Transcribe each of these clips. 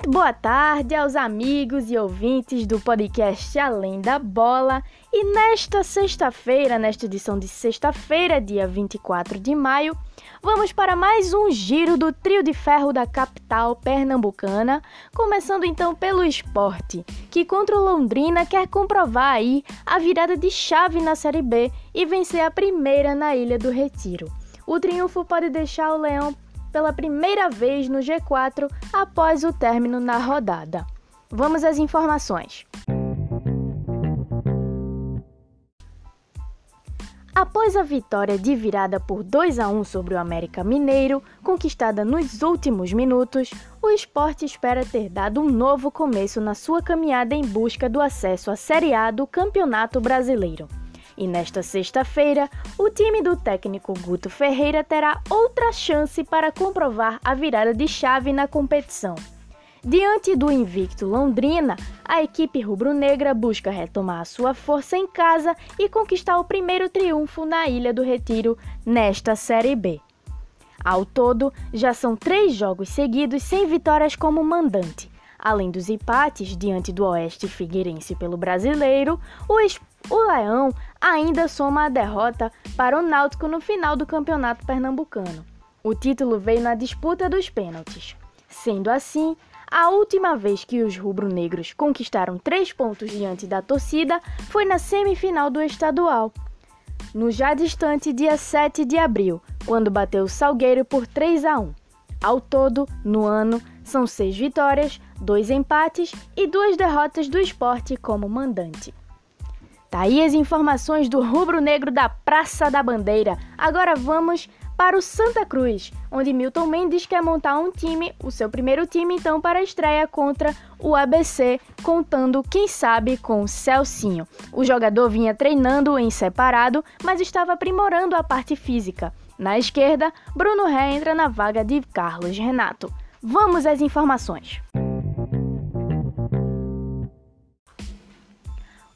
Muito boa tarde aos amigos e ouvintes do podcast Além da Bola. E nesta sexta-feira, nesta edição de sexta-feira, dia 24 de maio, vamos para mais um giro do trio de ferro da capital pernambucana, começando então pelo esporte, que contra o Londrina quer comprovar aí a virada de chave na Série B e vencer a primeira na Ilha do Retiro. O triunfo pode deixar o Leão pela primeira vez no G4 após o término na rodada. Vamos às informações. Após a vitória de virada por 2 a 1 sobre o América Mineiro, conquistada nos últimos minutos, o esporte espera ter dado um novo começo na sua caminhada em busca do acesso à Série A do Campeonato Brasileiro. E nesta sexta-feira, o time do técnico Guto Ferreira terá outra chance para comprovar a virada de chave na competição. Diante do invicto Londrina, a equipe rubro-negra busca retomar sua força em casa e conquistar o primeiro triunfo na Ilha do Retiro nesta Série B. Ao todo, já são três jogos seguidos sem vitórias como mandante. Além dos empates diante do Oeste Figueirense pelo brasileiro, o, o Leão ainda soma a derrota para o Náutico no final do Campeonato Pernambucano. O título veio na disputa dos pênaltis. Sendo assim, a última vez que os rubro-negros conquistaram três pontos diante da torcida foi na semifinal do estadual, no já distante dia 7 de abril, quando bateu o Salgueiro por 3 a 1. Ao todo, no ano, são seis vitórias, dois empates e duas derrotas do esporte como mandante. Tá aí as informações do rubro-negro da Praça da Bandeira. Agora vamos para o Santa Cruz, onde Milton Mendes quer montar um time, o seu primeiro time então para a estreia contra o ABC, contando, quem sabe, com Celcinho. O jogador vinha treinando em separado, mas estava aprimorando a parte física. Na esquerda, Bruno Ré entra na vaga de Carlos Renato. Vamos às informações.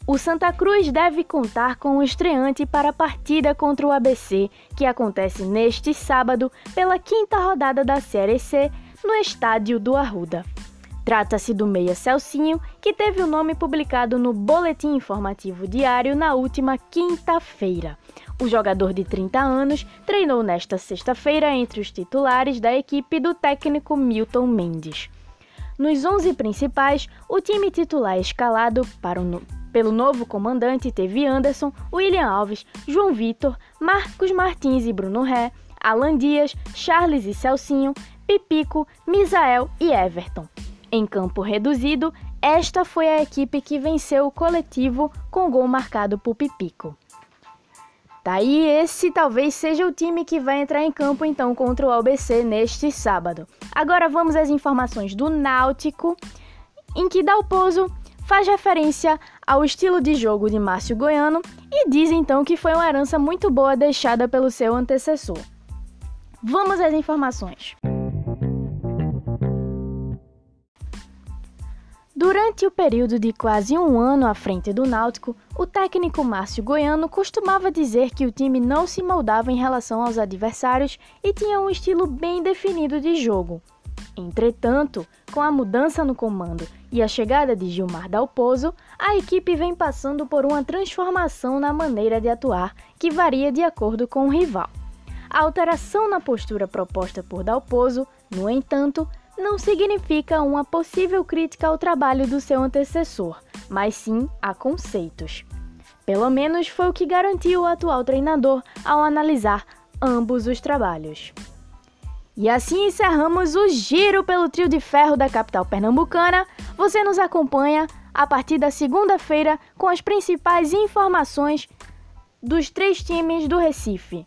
O Santa Cruz deve contar com o estreante para a partida contra o ABC, que acontece neste sábado pela quinta rodada da Série C no estádio do Arruda. Trata-se do meia Celcinho, que teve o nome publicado no Boletim Informativo Diário na última quinta-feira. O jogador de 30 anos treinou nesta sexta-feira entre os titulares da equipe do técnico Milton Mendes. Nos 11 principais, o time titular escalado para o pelo novo comandante teve Anderson, William Alves, João Vitor, Marcos Martins e Bruno Ré, Alan Dias, Charles e Celcinho, Pipico, Misael e Everton. Em campo reduzido, esta foi a equipe que venceu o coletivo com gol marcado por Pipico. Daí tá esse talvez seja o time que vai entrar em campo então contra o ABC neste sábado. Agora vamos às informações do Náutico, em que Dalpozo faz referência ao estilo de jogo de Márcio Goiano e diz então que foi uma herança muito boa deixada pelo seu antecessor. Vamos às informações. Durante o período de quase um ano à frente do Náutico, o técnico Márcio Goiano costumava dizer que o time não se moldava em relação aos adversários e tinha um estilo bem definido de jogo. Entretanto, com a mudança no comando e a chegada de Gilmar Dalpozo, a equipe vem passando por uma transformação na maneira de atuar que varia de acordo com o rival. A alteração na postura proposta por Dalpozo, no entanto, não significa uma possível crítica ao trabalho do seu antecessor, mas sim a conceitos. Pelo menos foi o que garantiu o atual treinador ao analisar ambos os trabalhos. E assim encerramos o giro pelo trio de ferro da capital pernambucana. Você nos acompanha a partir da segunda-feira com as principais informações dos três times do Recife.